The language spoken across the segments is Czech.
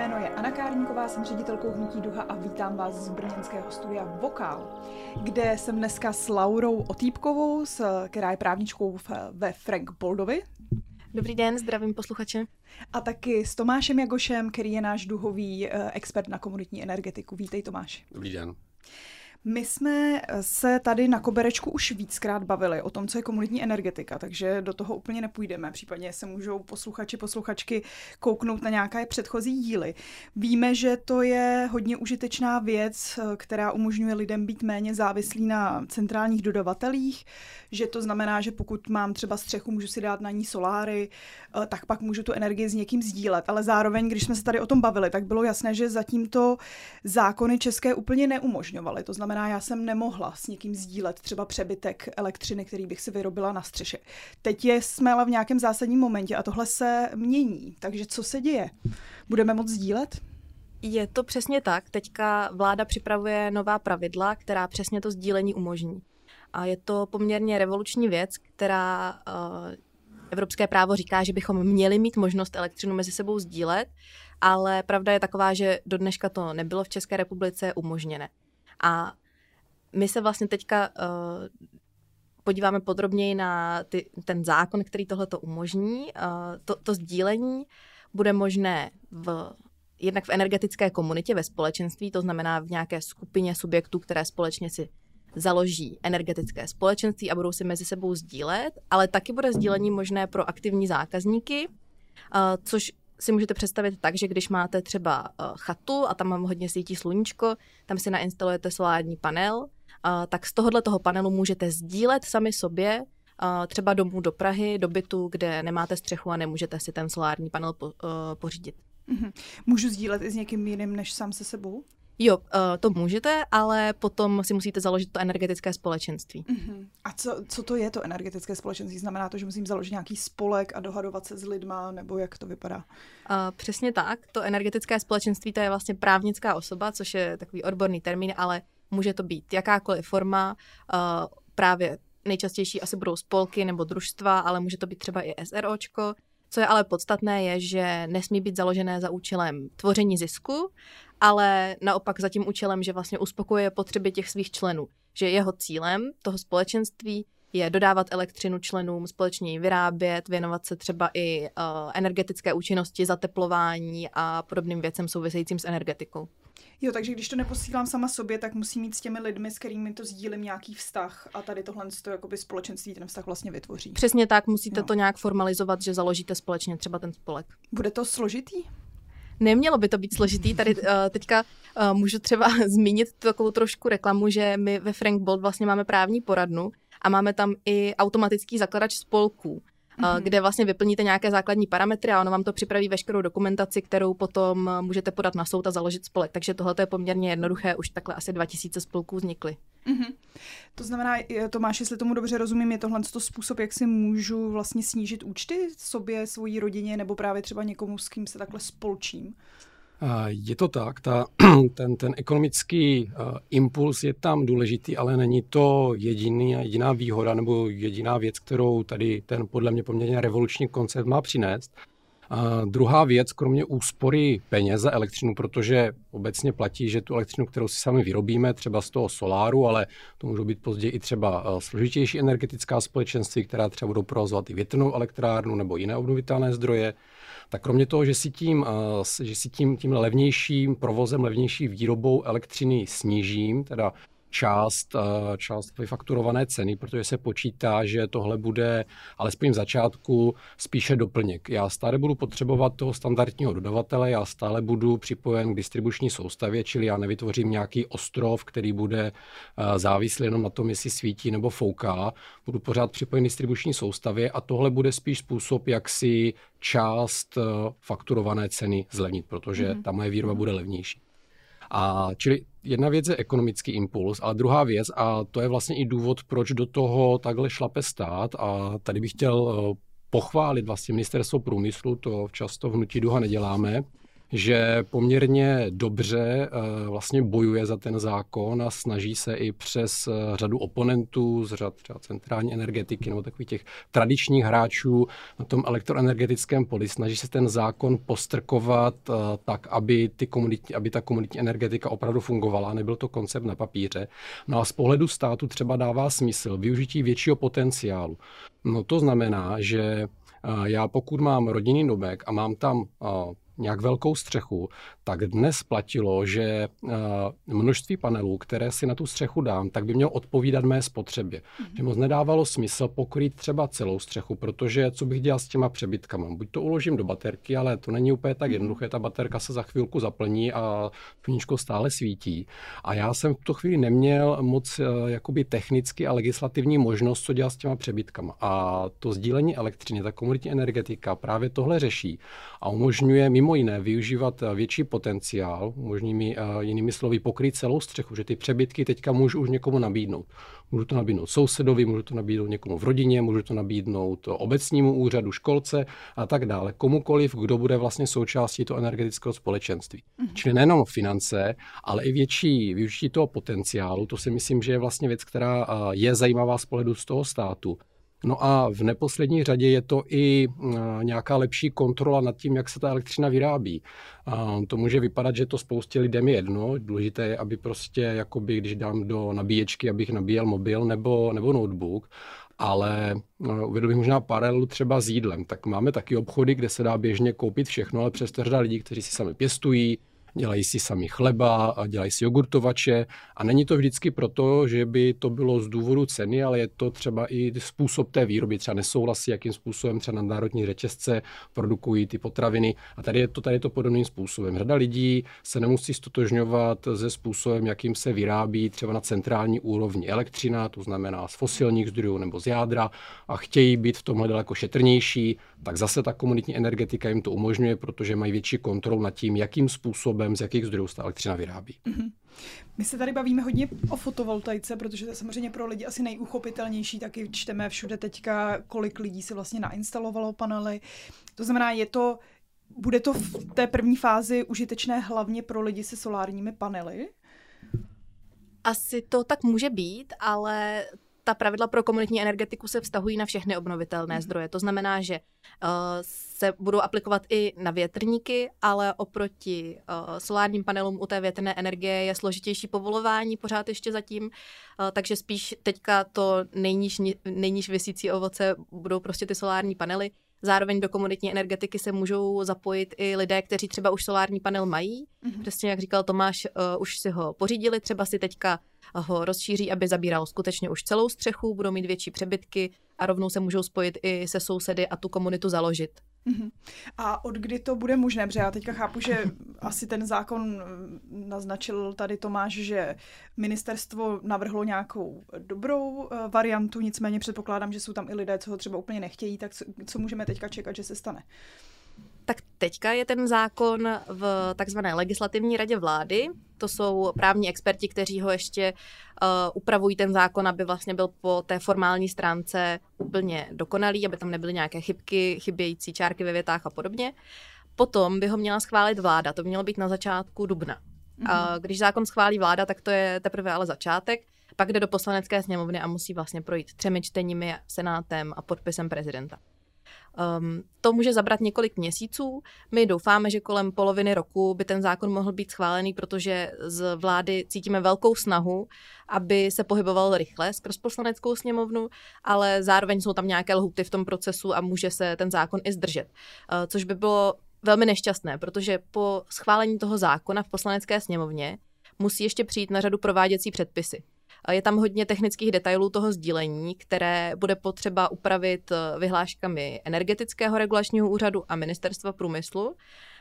Jméno je Anna Kárníková, jsem ředitelkou Hnutí Duha a vítám vás z brněnského studia Vokál, kde jsem dneska s Laurou Otýpkovou, která je právničkou ve Frank Boldovi. Dobrý den, zdravím posluchače. A taky s Tomášem Jagošem, který je náš duhový eh, expert na komunitní energetiku. Vítej Tomáš. Dobrý den. My jsme se tady na Koberečku už víckrát bavili o tom, co je komunitní energetika, takže do toho úplně nepůjdeme. Případně se můžou posluchači, posluchačky kouknout na nějaké předchozí díly. Víme, že to je hodně užitečná věc, která umožňuje lidem být méně závislí na centrálních dodavatelích, že to znamená, že pokud mám třeba střechu, můžu si dát na ní soláry, tak pak můžu tu energii s někým sdílet. Ale zároveň, když jsme se tady o tom bavili, tak bylo jasné, že zatím to zákony české úplně neumožňovaly. To znamená, znamená, já jsem nemohla s někým sdílet třeba přebytek elektřiny, který bych si vyrobila na střeše. Teď je, jsme ale v nějakém zásadním momentě a tohle se mění. Takže co se děje? Budeme moc sdílet? Je to přesně tak. Teďka vláda připravuje nová pravidla, která přesně to sdílení umožní. A je to poměrně revoluční věc, která uh, evropské právo říká, že bychom měli mít možnost elektřinu mezi sebou sdílet, ale pravda je taková, že do dneška to nebylo v České republice umožněné. A my se vlastně teďka uh, podíváme podrobněji na ty, ten zákon, který tohle to umožní. Uh, to, to sdílení bude možné v jednak v energetické komunitě, ve společenství, to znamená v nějaké skupině subjektů, které společně si založí energetické společenství a budou si mezi sebou sdílet, ale taky bude sdílení možné pro aktivní zákazníky, uh, což si můžete představit tak, že když máte třeba uh, chatu a tam mám hodně svítí sluníčko, tam si nainstalujete solární panel, uh, tak z tohohle toho panelu můžete sdílet sami sobě uh, třeba domů do Prahy, do bytu, kde nemáte střechu a nemůžete si ten solární panel po, pořídit. Mm-hmm. Můžu sdílet i s někým jiným než sám se sebou? Jo, uh, to můžete, ale potom si musíte založit to energetické společenství. Uh-huh. A co, co to je to energetické společenství? Znamená to, že musím založit nějaký spolek a dohadovat se s lidma, nebo jak to vypadá? Uh, přesně tak. To energetické společenství to je vlastně právnická osoba, což je takový odborný termín, ale může to být jakákoliv forma, uh, právě nejčastější asi budou spolky nebo družstva, ale může to být třeba i SROčko. Co je ale podstatné, je, že nesmí být založené za účelem tvoření zisku, ale naopak za tím účelem, že vlastně uspokojuje potřeby těch svých členů. Že jeho cílem toho společenství je dodávat elektřinu členům, společně ji vyrábět, věnovat se třeba i uh, energetické účinnosti, zateplování a podobným věcem souvisejícím s energetikou. Jo, takže když to neposílám sama sobě, tak musím mít s těmi lidmi, s kterými to sdílím, nějaký vztah a tady tohle to jakoby společenství ten vztah vlastně vytvoří. Přesně tak, musíte jo. to nějak formalizovat, že založíte společně třeba ten spolek. Bude to složitý? Nemělo by to být složitý. Tady uh, teďka uh, můžu třeba zmínit takovou trošku reklamu, že my ve Frank Bolt vlastně máme právní poradnu a máme tam i automatický zakladač spolků mm-hmm. kde vlastně vyplníte nějaké základní parametry a ono vám to připraví veškerou dokumentaci, kterou potom můžete podat na soud a založit spolek. Takže tohle je poměrně jednoduché, už takhle asi 2000 spolků vznikly. Mm-hmm. To znamená, Tomáš, jestli tomu dobře rozumím, je tohle to způsob, jak si můžu vlastně snížit účty sobě, svojí rodině nebo právě třeba někomu, s kým se takhle spolčím? Je to tak, ta, ten, ten ekonomický uh, impuls je tam důležitý, ale není to jediný, jediná výhoda nebo jediná věc, kterou tady ten podle mě poměrně revoluční koncept má přinést. A druhá věc, kromě úspory peněz za elektřinu, protože obecně platí, že tu elektřinu, kterou si sami vyrobíme, třeba z toho soláru, ale to můžou být později i třeba složitější energetická společenství, která třeba budou provozovat i větrnou elektrárnu nebo jiné obnovitelné zdroje, tak kromě toho, že si tím, že si tím, tím levnějším provozem, levnější výrobou elektřiny snížím, teda část, eh, část vyfakturované ceny, protože se počítá, že tohle bude alespoň v začátku spíše doplněk. Já stále budu potřebovat toho standardního dodavatele, já stále budu připojen k distribuční soustavě, čili já nevytvořím nějaký ostrov, který bude eh, závislý jenom na tom, jestli svítí nebo fouká. Budu pořád připojen k distribuční soustavě a tohle bude spíš způsob, jak si část eh, fakturované ceny zlevnit, protože mm-hmm. ta moje výroba bude levnější. A čili jedna věc je ekonomický impuls, ale druhá věc, a to je vlastně i důvod, proč do toho takhle šlape stát, a tady bych chtěl eh, pochválit vlastně ministerstvo průmyslu, to často v Hnutí Duha neděláme, že poměrně dobře vlastně bojuje za ten zákon a snaží se i přes řadu oponentů z řad třeba centrální energetiky nebo takových těch tradičních hráčů na tom elektroenergetickém poli, snaží se ten zákon postrkovat tak, aby, ty komunitní, aby ta komunitní energetika opravdu fungovala, nebyl to koncept na papíře. No a z pohledu státu třeba dává smysl využití většího potenciálu. No to znamená, že já pokud mám rodinný domek a mám tam nějak velkou střechu, tak dnes platilo, že eh, množství panelů, které si na tu střechu dám, tak by mělo odpovídat mé spotřebě. Mm-hmm. Že moc nedávalo smysl pokrýt třeba celou střechu, protože co bych dělal s těma přebytkama? Buď to uložím do baterky, ale to není úplně tak mhm. jednoduché, ta baterka se za chvilku zaplní a sluníčko stále svítí. A já jsem v tu chvíli neměl moc eh, jakoby technicky a legislativní možnost, co dělat s těma přebytkama. A to sdílení elektřiny, ta komunitní energetika právě tohle řeší a umožňuje mimo jiné využívat eh, větší potenciál, možnými uh, jinými slovy pokrýt celou střechu, že ty přebytky teďka můžu už někomu nabídnout. Můžu to nabídnout sousedovi, můžu to nabídnout někomu v rodině, můžu to nabídnout obecnímu úřadu, školce a tak dále. Komukoliv, kdo bude vlastně součástí toho energetického společenství. Mm-hmm. Čili nejenom finance, ale i větší využití toho potenciálu. To si myslím, že je vlastně věc, která je zajímavá z pohledu z toho státu. No a v neposlední řadě je to i nějaká lepší kontrola nad tím, jak se ta elektřina vyrábí. A to může vypadat, že to spoustě lidem je jedno. Důležité je, aby prostě, jakoby, když dám do nabíječky, abych nabíjel mobil nebo, nebo notebook, ale uvedl bych možná paralelu třeba s jídlem. Tak máme taky obchody, kde se dá běžně koupit všechno, ale přesto řada lidí, kteří si sami pěstují, dělají si sami chleba, dělají si jogurtovače. A není to vždycky proto, že by to bylo z důvodu ceny, ale je to třeba i způsob té výroby, třeba nesouhlasí, jakým způsobem třeba nadnárodní řetězce produkují ty potraviny. A tady je to, tady je to podobným způsobem. Řada lidí se nemusí stotožňovat se způsobem, jakým se vyrábí třeba na centrální úrovni elektřina, to znamená z fosilních zdrojů nebo z jádra a chtějí být v tomhle daleko šetrnější, tak zase ta komunitní energetika jim to umožňuje, protože mají větší kontrolu nad tím, jakým způsobem, z jakých zdrojů ta elektřina vyrábí. Mm-hmm. My se tady bavíme hodně o fotovoltaice, protože to je samozřejmě pro lidi asi nejuchopitelnější, taky čteme všude teďka, kolik lidí si vlastně nainstalovalo panely. To znamená, je to, bude to v té první fázi užitečné hlavně pro lidi se solárními panely? Asi to tak může být, ale ta pravidla pro komunitní energetiku se vztahují na všechny obnovitelné mm. zdroje. To znamená, že uh, se budou aplikovat i na větrníky, ale oproti uh, solárním panelům u té větrné energie je složitější povolování pořád ještě zatím, uh, takže spíš teďka to nejníž, nejníž vysící ovoce budou prostě ty solární panely. Zároveň do komunitní energetiky se můžou zapojit i lidé, kteří třeba už solární panel mají. Mm-hmm. Přesně jak říkal Tomáš, uh, už si ho pořídili, třeba si teďka ho rozšíří, aby zabíral skutečně už celou střechu, budou mít větší přebytky a rovnou se můžou spojit i se sousedy a tu komunitu založit. Uh-huh. A od kdy to bude možné? Protože já teďka chápu, že asi ten zákon naznačil tady Tomáš, že ministerstvo navrhlo nějakou dobrou eh, variantu, nicméně předpokládám, že jsou tam i lidé, co ho třeba úplně nechtějí, tak co, co můžeme teďka čekat, že se stane? Tak teďka je ten zákon v takzvané legislativní radě vlády. To jsou právní experti, kteří ho ještě uh, upravují ten zákon, aby vlastně byl po té formální stránce úplně dokonalý, aby tam nebyly nějaké chybky, chybějící čárky ve větách a podobně. Potom by ho měla schválit vláda, to mělo být na začátku dubna. Mm-hmm. A když zákon schválí vláda, tak to je teprve ale začátek. Pak jde do poslanecké sněmovny a musí vlastně projít třemi čteními, senátem a podpisem prezidenta. Um, to může zabrat několik měsíců. My doufáme, že kolem poloviny roku by ten zákon mohl být schválený, protože z vlády cítíme velkou snahu, aby se pohyboval rychle skrz poslaneckou sněmovnu, ale zároveň jsou tam nějaké lhuty v tom procesu a může se ten zákon i zdržet. Uh, což by bylo velmi nešťastné, protože po schválení toho zákona v poslanecké sněmovně musí ještě přijít na řadu prováděcí předpisy. Je tam hodně technických detailů toho sdílení, které bude potřeba upravit eh, vyhláškami energetického regulačního úřadu a ministerstva průmyslu.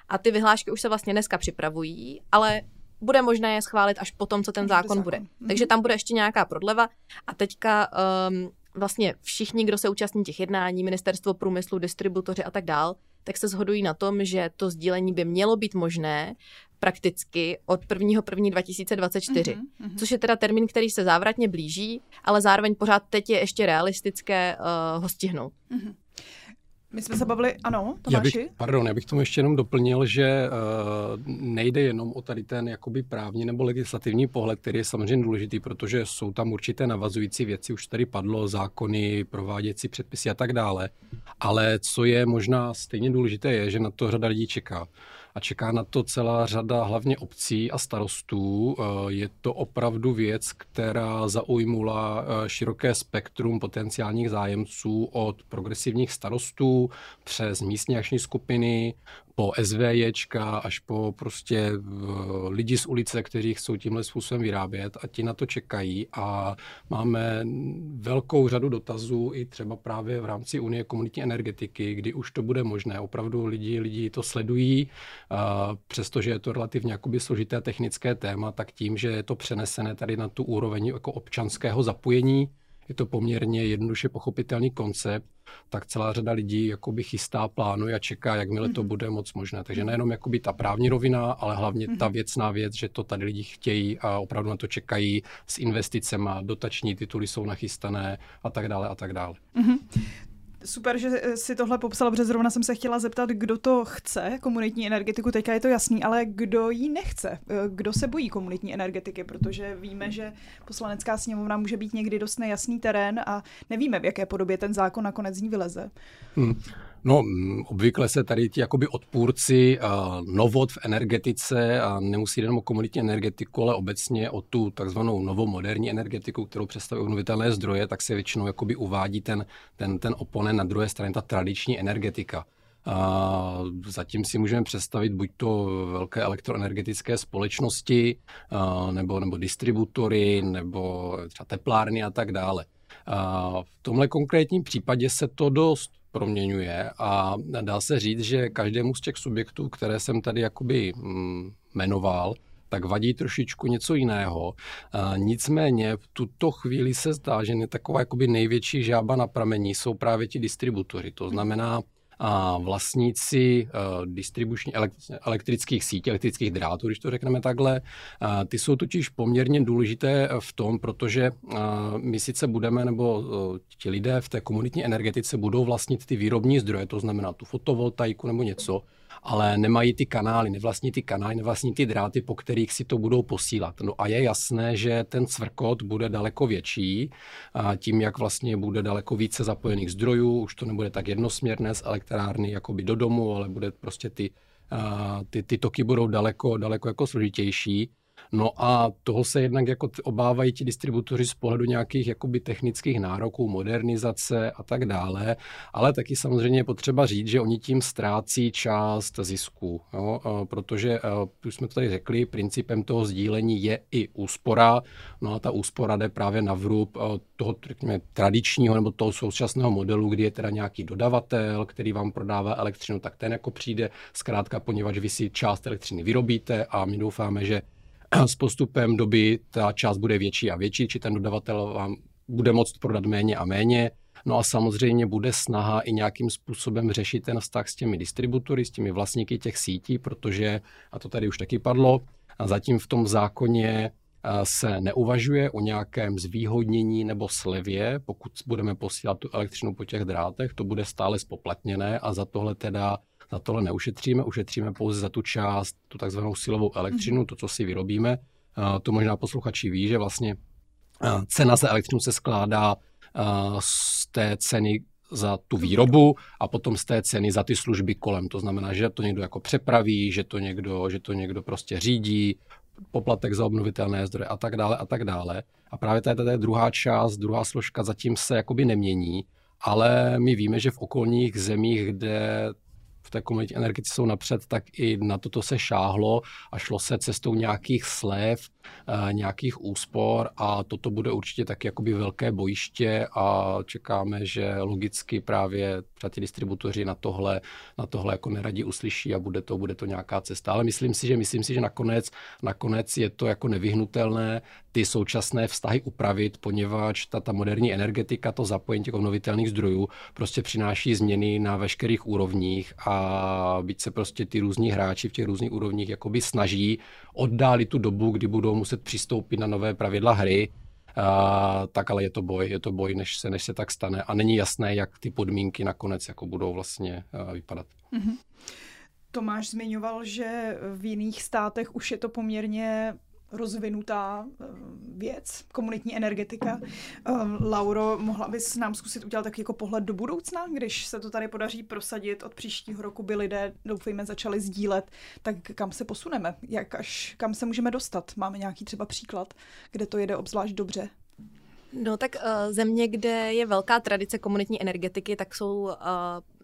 A ty vyhlášky už se vlastně dneska připravují, ale bude možné je schválit až potom, co ten zákon, zákon bude. Mhm. Takže tam bude ještě nějaká prodleva a teďka um, vlastně všichni, kdo se účastní těch jednání, ministerstvo průmyslu, distributoři a tak dál, tak se shodují na tom, že to sdílení by mělo být možné prakticky od 1.1.2024, mm-hmm, což je teda termín, který se závratně blíží, ale zároveň pořád teď je ještě realistické uh, ho stihnout. Mm-hmm. My jsme se bavili, ano, Tomáši? Já bych, pardon, já bych tomu ještě jenom doplnil, že uh, nejde jenom o tady ten jakoby právní nebo legislativní pohled, který je samozřejmě důležitý, protože jsou tam určité navazující věci, už tady padlo zákony, prováděcí předpisy a tak dále. Ale co je možná stejně důležité, je, že na to řada lidí čeká a čeká na to celá řada hlavně obcí a starostů. Eh, je to opravdu věc, která zaujmula eh, široké spektrum potenciálních zájemců od progresivních starostů přes místní akční skupiny, po SVJčka až po prostě lidi z ulice, kteří chcou tímhle způsobem vyrábět a ti na to čekají a máme velkou řadu dotazů i třeba právě v rámci Unie komunitní energetiky, kdy už to bude možné. Opravdu lidi, lidi to sledují, přestože je to relativně jakoby složité technické téma, tak tím, že je to přenesené tady na tu úroveň jako občanského zapojení, je to poměrně jednoduše pochopitelný koncept, tak celá řada lidí jakoby chystá, plánuje a čeká, jakmile to mhm. bude moc možné. Takže nejenom jakoby ta právní rovina, ale hlavně ta mhm. věcná věc, že to tady lidi chtějí a opravdu na to čekají s investicemi, dotační tituly jsou nachystané a tak dále a tak dále. Mm-hmm. Super, že eh, si tohle popsala, protože zrovna jsem se chtěla zeptat, kdo to chce, komunitní energetiku, teďka je to jasný, ale kdo ji nechce, eh, kdo se bojí komunitní energetiky, protože víme, že poslanecká sněmovna může být někdy dost nejasný terén a nevíme, v jaké podobě ten zákon nakonec z ní vyleze. Hmm. No, obvykle se tady ti jakoby odpůrci uh, novot v energetice a nemusí jenom o komunitní energetiku, ale obecně o tu takzvanou novomoderní energetiku, kterou představují obnovitelné zdroje, tak se většinou jakoby uvádí ten, ten, ten oponent na druhé straně, ta tradiční energetika. A zatím si můžeme představit buď to velké elektroenergetické společnosti, nebo, nebo distributory, nebo třeba teplárny a tak dále. A v tomhle konkrétním případě se to dost proměňuje a dá se říct, že každému z těch subjektů, které jsem tady jakoby mm, jmenoval, tak vadí trošičku něco jiného. A nicméně v tuto chvíli se zdá, že taková jakoby největší žába na pramení jsou právě ti distributory. To znamená, vlastníci uh, distribuční elektrických sítí, elektrických drátů, když to řekneme takhle. Uh, ty jsou totiž poměrně důležité v tom, protože uh, my sice budeme, nebo ti lidé v té komunitní energetice budou vlastnit ty výrobní zdroje, to znamená tu fotovoltaiku nebo něco, ale nemají ty kanály, nevlastní ty kanály, nevlastní ty dráty, po kterých si to budou posílat. No a je jasné, že ten cvrkot bude daleko větší, tím, jak vlastně bude daleko více zapojených zdrojů, už to nebude tak jednosměrné z elektrárny jakoby do domu, ale bude prostě ty, ty, ty toky budou daleko, daleko jako složitější. No a toho se jednak jako obávají ti distributoři z pohledu nějakých jakoby technických nároků, modernizace a tak dále, ale taky samozřejmě je potřeba říct, že oni tím ztrácí část zisku, jo? protože, už jsme to tady řekli, principem toho sdílení je i úspora, no a ta úspora jde právě na vrub toho řekněme, tradičního nebo toho současného modelu, kdy je teda nějaký dodavatel, který vám prodává elektřinu, tak ten jako přijde, zkrátka, poněvadž vy si část elektřiny vyrobíte a my doufáme, že s postupem doby ta část bude větší a větší, či ten dodavatel vám bude moct prodat méně a méně. No a samozřejmě bude snaha i nějakým způsobem řešit ten vztah s těmi distributory, s těmi vlastníky těch sítí, protože, a to tady už taky padlo, a zatím v tom zákoně se neuvažuje o nějakém zvýhodnění nebo slevě, pokud budeme posílat tu elektřinu po těch drátech, to bude stále spoplatněné a za tohle teda za tohle neušetříme, ušetříme pouze za tu část, tu takzvanou silovou elektřinu, to, co si vyrobíme. To možná posluchači ví, že vlastně cena za elektřinu se skládá z té ceny za tu výrobu a potom z té ceny za ty služby kolem. To znamená, že to někdo jako přepraví, že to někdo, že to někdo prostě řídí, poplatek za obnovitelné zdroje a tak dále a tak dále. A právě tady ta druhá část, druhá složka zatím se jakoby nemění, ale my víme, že v okolních zemích, kde v té komunitě energetice jsou napřed, tak i na toto se šáhlo a šlo se cestou nějakých slev, eh, nějakých úspor a toto bude určitě taky jakoby velké bojiště a čekáme, že logicky právě třeba ti distributoři na tohle, na tohle jako neradí uslyší a bude to, bude to nějaká cesta. Ale myslím si, že myslím si, že nakonec, nakonec je to jako nevyhnutelné ty současné vztahy upravit, poněvadž ta, ta moderní energetika, to zapojení těch obnovitelných zdrojů prostě přináší změny na veškerých úrovních a byť se prostě ty různí hráči v těch různých úrovních jakoby snaží oddálit tu dobu, kdy budou muset přistoupit na nové pravidla hry, Uh, tak ale je to boj, je to boj, než se, než se tak stane a není jasné, jak ty podmínky nakonec jako budou vlastně vypadat. Mm-hmm. Tomáš zmiňoval, že v jiných státech už je to poměrně rozvinutá eh, věc, komunitní energetika. Eh, Lauro, mohla bys nám zkusit udělat taky jako pohled do budoucna, když se to tady podaří prosadit od příštího roku, by lidé, doufejme, začali sdílet, tak kam se posuneme, jak až, kam se můžeme dostat? Máme nějaký třeba příklad, kde to jede obzvlášť dobře? No tak uh, země, kde je velká tradice komunitní energetiky, tak jsou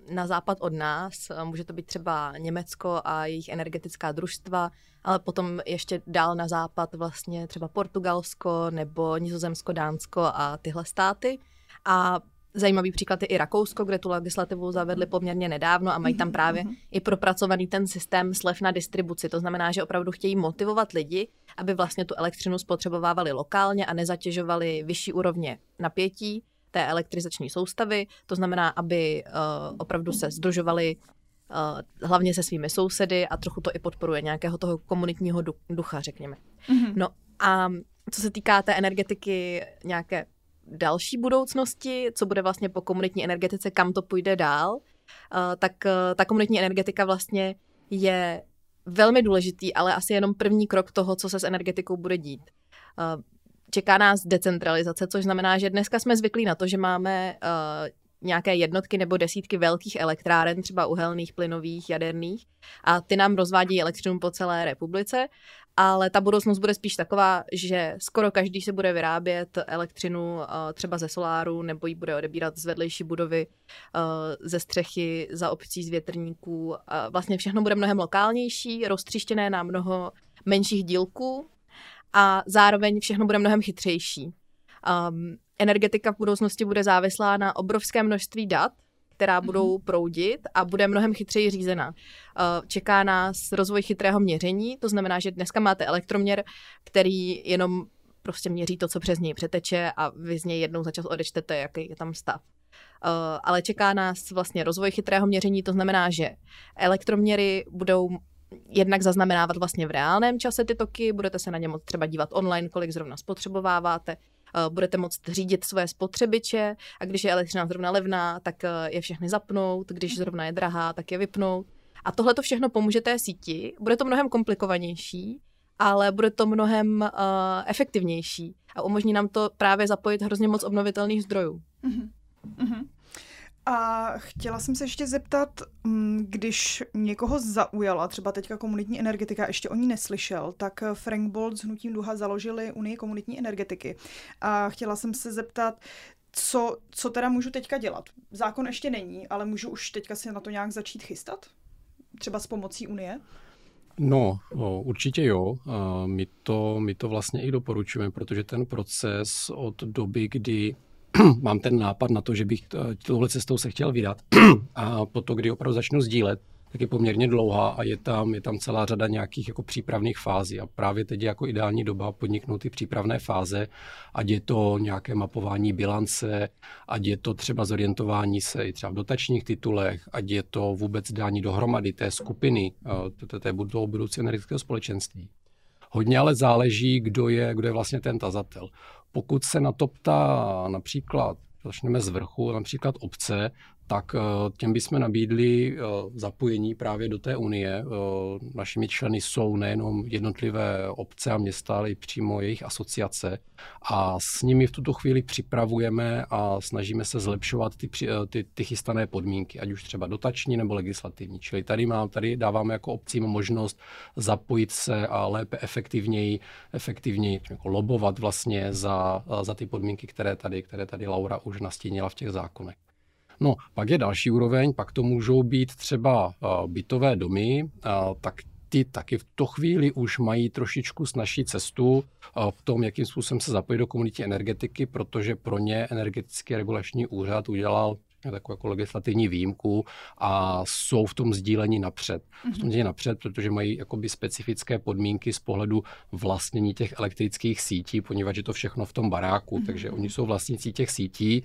na západ od nás. Může to být třeba Německo a jejich energetická družstva, ale potom ještě dál na západ vlastně třeba Portugalsko nebo Nizozemsko, Dánsko a tyhle státy. A Zajímavý příklad je i Rakousko, kde tu legislativu zavedli poměrně nedávno a mají tam mhm, právě mhm. i propracovaný ten systém slev na distribuci. To znamená, že opravdu chtějí motivovat lidi, aby vlastně tu elektřinu spotřebovávali lokálně a nezatěžovali vyšší úrovně napětí té elektrizační soustavy. To znamená, aby uh, opravdu se združovali uh, hlavně se svými sousedy a trochu to i podporuje nějakého toho komunitního ducha, řekněme. Mm-hmm. No a co se týká té energetiky nějaké další budoucnosti, co bude vlastně po komunitní energetice, kam to půjde dál, uh, tak ta komunitní energetika vlastně je velmi důležitý, ale asi jenom první krok toho, co se s energetikou bude dít. Čeká nás decentralizace, což znamená, že dneska jsme zvyklí na to, že máme uh, nějaké jednotky nebo desítky velkých elektráren, třeba uhelných, plynových, jaderných, a ty nám rozvádějí elektřinu po celé republice, ale ta budoucnost bude spíš taková, že skoro každý se bude vyrábět elektřinu uh, třeba ze soláru nebo ji bude odebírat z vedlejší budovy, uh, ze střechy, za obcí, z větrníků. Uh, vlastně všechno bude mnohem lokálnější, roztříštěné na mnoho menších dílků, a zároveň všechno bude mnohem chytřejší. Um, energetika v budoucnosti bude závislá na obrovské množství dat, která mhm. budou proudit a bude mnohem chytřeji řízená. Uh, čeká nás rozvoj chytrého měření, to znamená, že dneska máte elektroměr, který jenom prostě měří to, co přes něj přeteče a vy z něj jednou za čas odečtete, jaký je tam stav. Uh, ale čeká nás vlastně rozvoj chytrého měření, to znamená, že elektroměry budou jednak zaznamenávat vlastně v reálném čase ty toky, budete se na ně moct třeba dívat online, kolik zrovna spotřebováváte, eh, budete moct řídit své spotřebiče a když je elektřina zrovna levná, tak eh, je všechny zapnout, když zrovna je drahá, tak je vypnout. A tohle to všechno pomůže té síti. Bude to mnohem komplikovanější, ale bude to mnohem uh, efektivnější a umožní nám to právě zapojit hrozně moc obnovitelných zdrojů. Uh-huh. Uh-huh. A chtěla jsem se ještě zeptat, mm, když někoho zaujala, třeba teďka komunitní energetika, ještě o ní neslyšel, tak Frank Bolt s Hnutím Duha založili Unii komunitní energetiky. A chtěla jsem se zeptat, co, co teda můžu teďka dělat? Zákon ještě není, ale můžu už teďka si na to nějak začít chystat? Třeba s pomocí Unie? No, určitě jo. My to, my to vlastně i doporučujeme, protože ten proces od doby, kdy mám ten nápad na to, že bych tohle cestou se chtěl vydat a po to, kdy opravdu začnu sdílet, tak je poměrně dlouhá a je tam, je tam celá řada nějakých jako přípravných fází a právě teď je jako ideální doba podniknout ty přípravné fáze, ať je to nějaké mapování bilance, ať je to třeba zorientování se i třeba v dotačních titulech, ať je to vůbec dání dohromady té skupiny, té budoucí energetického společenství. Hodně ale záleží, kdo je, kdo je vlastně ten tazatel. Pokud se na to ptá například, začneme z vrchu, například obce, tak eh, těm bychom nabídli eh, zapojení právě do té unie. Eh, našimi členy jsou nejenom jednotlivé obce a města, ale i přímo jejich asociace. A s nimi v tuto chvíli připravujeme a snažíme se zlepšovat ty, ty, ty chystané podmínky, ať už třeba dotační nebo legislativní. Čili tady, mám, tady dáváme jako obcím možnost zapojit se a lépe efektivněji, efektivněji jako lobovat vlastně za, za ty podmínky, které tady, které tady Laura už nastínila v těch zákonech. No, pak je další úroveň, pak to můžou být třeba bytové domy, tak ty taky v to chvíli už mají trošičku snažší cestu v tom, jakým způsobem se zapojit do komunitní energetiky, protože pro ně energetický regulační úřad udělal takovou jako legislativní výjimku a jsou v tom sdílení napřed. Mm-hmm. V tom sdílení napřed, protože mají jakoby specifické podmínky z pohledu vlastnění těch elektrických sítí, poněvadž je to všechno v tom baráku, mm-hmm. takže oni jsou vlastnící těch sítí,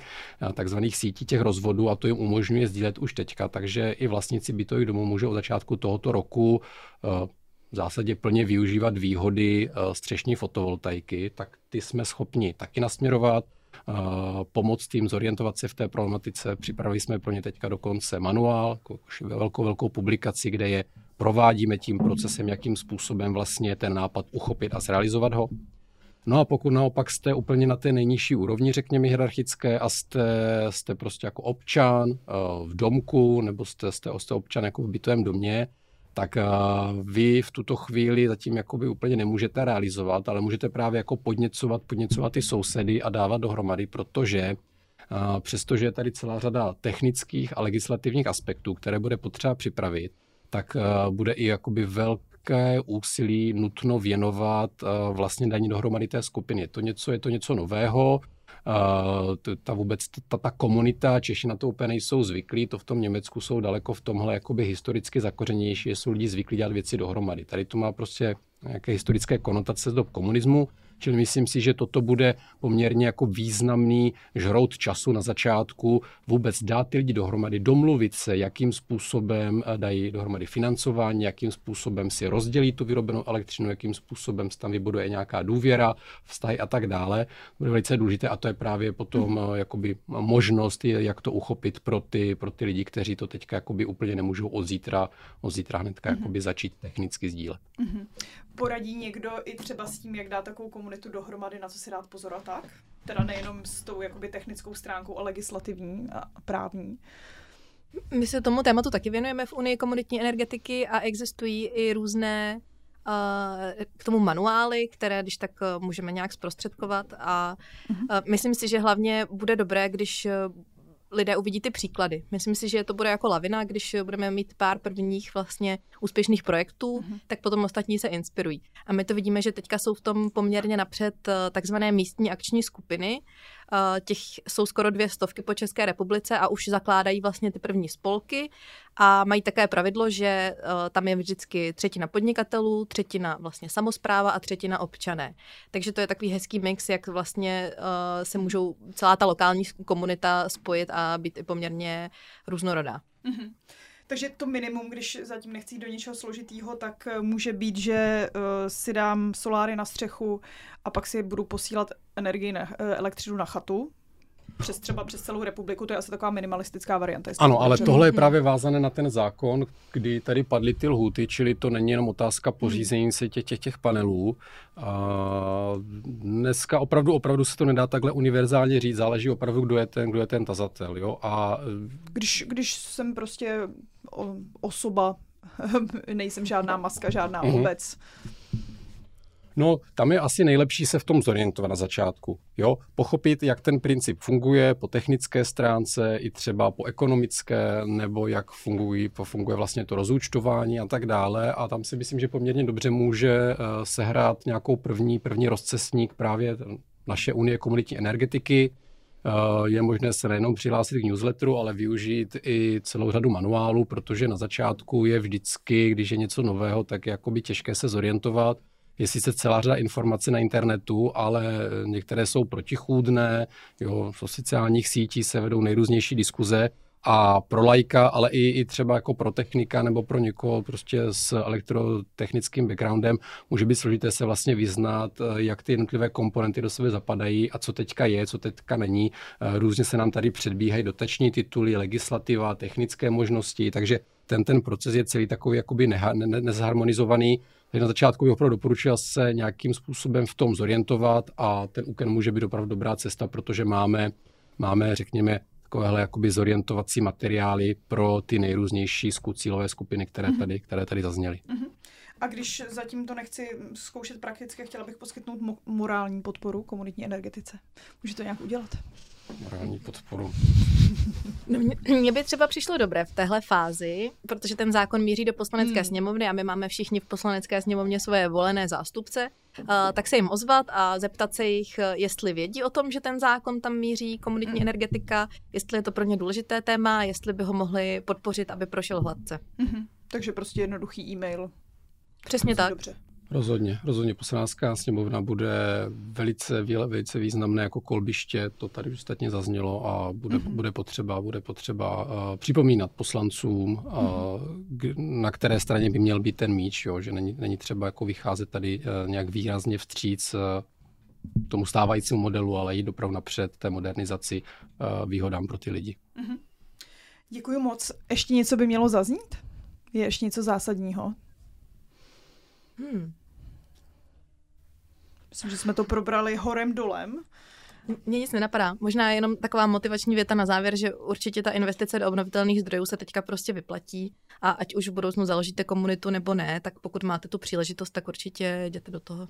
takzvaných sítí těch rozvodů a to jim umožňuje sdílet už teďka, takže i vlastníci bytových domů můžou od začátku tohoto roku v zásadě plně využívat výhody střešní fotovoltaiky, tak ty jsme schopni taky nasměrovat, pomoct tým zorientovat se v té problematice. Připravili jsme pro ně teďka dokonce manuál, velkou, velkou publikaci, kde je provádíme tím procesem, jakým způsobem vlastně ten nápad uchopit a zrealizovat ho. No a pokud naopak jste úplně na té nejnižší úrovni, řekněme hierarchické, a jste, jste prostě jako občan v domku, nebo jste, jste, jste občan jako v bytovém domě, tak vy v tuto chvíli zatím jakoby úplně nemůžete realizovat, ale můžete právě jako podněcovat, podněcovat ty sousedy a dávat dohromady, protože přestože je tady celá řada technických a legislativních aspektů, které bude potřeba připravit, tak bude i jakoby velké úsilí nutno věnovat vlastně daní dohromady té skupiny. Je to něco, je to něco nového, ta vůbec ta, ta komunita, Češi na to úplně nejsou zvyklí, to v tom Německu jsou daleko v tomhle jakoby historicky zakořenější, jsou lidi zvyklí dělat věci dohromady. Tady to má prostě nějaké historické konotace z dob komunismu, Čili myslím si, že toto bude poměrně jako významný žrout času na začátku vůbec dát ty lidi dohromady, domluvit se, jakým způsobem eh, dají dohromady financování, jakým způsobem si rozdělí tu vyrobenou elektřinu, jakým způsobem se tam vybuduje nějaká důvěra, vztahy a tak dále. Bude velice důležité a to je právě potom mm. jakoby možnost, jak to uchopit pro ty, pro ty lidi, kteří to teďka jakoby úplně nemůžou od zítra, od zítra hnedka mm. jakoby začít technicky sdílet. Mm poradí někdo i třeba s tím, jak dát takovou komunitu dohromady, na co si dát pozor a tak? Teda nejenom s tou jakoby technickou stránkou, ale legislativní a právní. My se tomu tématu taky věnujeme v Unii komunitní energetiky a existují i různé uh, k tomu manuály, které když tak uh, můžeme nějak zprostředkovat a uh, myslím si, že hlavně bude dobré, když lidé uvidí ty příklady. Myslím si, že to bude jako lavina, když budeme mít pár prvních vlastně úspěšných projektů, mm-hmm. tak potom ostatní se inspirují. A my to vidíme, že teďka jsou v tom poměrně napřed eh, takzvané místní akční skupiny, těch jsou skoro dvě stovky po České republice a už zakládají vlastně ty první spolky a mají také pravidlo, že eh, tam je vždycky třetina podnikatelů, třetina vlastně samozpráva a třetina občané. Takže to je takový hezký mix, jak vlastně eh, se můžou celá ta lokální komunita spojit a být i poměrně různorodá. Mm-hmm. Takže to minimum, když zatím nechci do něčeho složitýho, tak může být, že uh, si dám soláry na střechu a pak si budu posílat energii na, eh, elektřinu na chatu, přes třeba přes celou republiku, to je asi taková minimalistická varianta. Ano, ale tohle je právě vázané na ten zákon, kdy tady padly ty lhuty, čili to není jenom otázka pořízení se těch, těch, těch panelů. A dneska opravdu, opravdu se to nedá takhle univerzálně říct, záleží opravdu, kdo je ten, kdo je ten tazatel. Jo? A... Když, když jsem prostě osoba, nejsem žádná maska, žádná mm-hmm. obec, No, tam je asi nejlepší se v tom zorientovat na začátku. Jo? Pochopit, jak ten princip funguje po technické stránce, i třeba po ekonomické, nebo jak fungují, funguje vlastně to rozúčtování a tak dále. A tam si myslím, že poměrně dobře může uh, sehrát nějakou první, první rozcestník právě naše Unie komunitní energetiky, uh, je možné se nejenom přihlásit k newsletteru, ale využít i celou řadu manuálů, protože na začátku je vždycky, když je něco nového, tak je jakoby těžké se zorientovat je sice celá řada informací na internetu, ale některé jsou protichůdné, jo, v sociálních sítí se vedou nejrůznější diskuze a pro lajka, ale i, i třeba jako pro technika nebo pro někoho prostě s elektrotechnickým backgroundem může být složité se vlastně vyznat, jak ty jednotlivé komponenty do sebe zapadají a co teďka je, co teďka není. Různě se nám tady předbíhají dotační tituly, legislativa, technické možnosti, takže ten, ten proces je celý takový jakoby neha, ne, nezharmonizovaný. Takže na začátku bych opravdu doporučil se nějakým způsobem v tom zorientovat a ten úken může být opravdu dobrá cesta, protože máme, máme řekněme, takovéhle jakoby zorientovací materiály pro ty nejrůznější cílové skupiny, které mhm. tady, které tady zazněly. Mm-hmm. A když zatím to nechci zkoušet prakticky, chtěla bych poskytnout mo- morální podporu komunitní energetice. Může to nějak udělat? Morální podporu. No, mně by třeba přišlo dobré v téhle fázi, protože ten zákon míří do poslanecké hmm. sněmovny a my máme všichni v poslanecké sněmovně svoje volené zástupce, uh, tak se jim ozvat a zeptat se jich, jestli vědí o tom, že ten zákon tam míří komunitní hmm. energetika, jestli je to pro ně důležité téma, jestli by ho mohli podpořit, aby prošel hladce. Hmm. Takže prostě jednoduchý e-mail. Přesně tak. Dobře. Rozhodně, rozhodně poslanecká sněmovna bude velice, velice významné jako kolbiště, to tady už ostatně zaznělo a bude, mm-hmm. bude potřeba, bude potřeba uh, připomínat poslancům, uh, mm-hmm. na které straně by měl být ten míč, jo, že není, není třeba jako vycházet tady uh, nějak výrazně vstříc uh, tomu stávajícímu modelu, ale jít opravdu napřed té modernizaci uh, výhodám pro ty lidi. Mm-hmm. Děkuji moc. Ještě něco by mělo zaznít? Je ještě něco zásadního? Hmm. Myslím, že jsme to probrali horem dolem. Mně nic nenapadá. Možná jenom taková motivační věta na závěr, že určitě ta investice do obnovitelných zdrojů se teďka prostě vyplatí a ať už v budoucnu založíte komunitu nebo ne, tak pokud máte tu příležitost, tak určitě jděte do toho.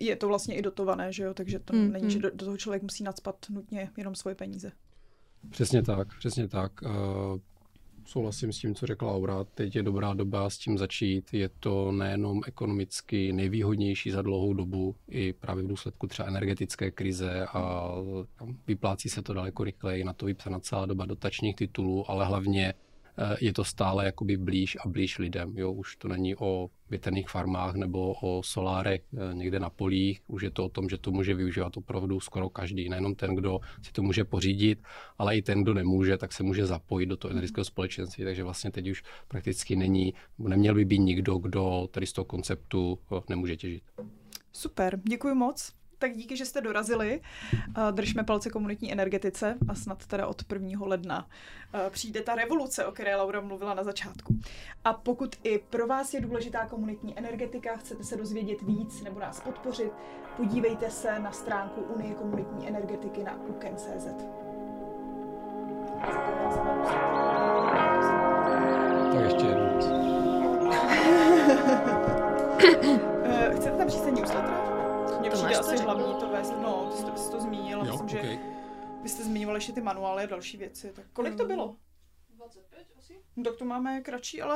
Je to vlastně i dotované, že jo? Takže to hmm, není, že do, do toho člověk musí nadspat nutně jenom svoje peníze. Přesně tak, přesně tak. Uh, souhlasím s tím, co řekla Laura. Teď je dobrá doba s tím začít. Je to nejenom ekonomicky nejvýhodnější za dlouhou dobu, i právě v důsledku třeba energetické krize a vyplácí se to daleko rychleji. Na to vypsána celá doba dotačních titulů, ale hlavně je to stále jakoby blíž a blíž lidem. Jo? Už to není o větrných farmách nebo o solárech eh, někde na polích, už je to o tom, že to může využívat opravdu skoro každý. Nejenom ten, kdo si to může pořídit, ale i ten, kdo nemůže, tak se může zapojit do toho energetického společenství. Takže vlastně teď už prakticky není, neměl by být nikdo, kdo tady z toho konceptu eh, nemůže těžit. Super, děkuji moc tak díky, že jste dorazili. Držme palce komunitní energetice a snad teda od 1. ledna přijde ta revoluce, o které Laura mluvila na začátku. A pokud i pro vás je důležitá komunitní energetika, chcete se dozvědět víc nebo nás podpořit, podívejte se na stránku Unie komunitní energetiky na uken.cz. Tak ještě jednou. Eh, chcete tam číst newsletter? přijde asi to hlavní to vést. No, ty jste, jsi to zmínil. Jo, myslím, okay. že vy jste zmiňovali ještě ty manuály a další věci. Tak kolik to bylo? 25 asi. Tak to máme kratší, ale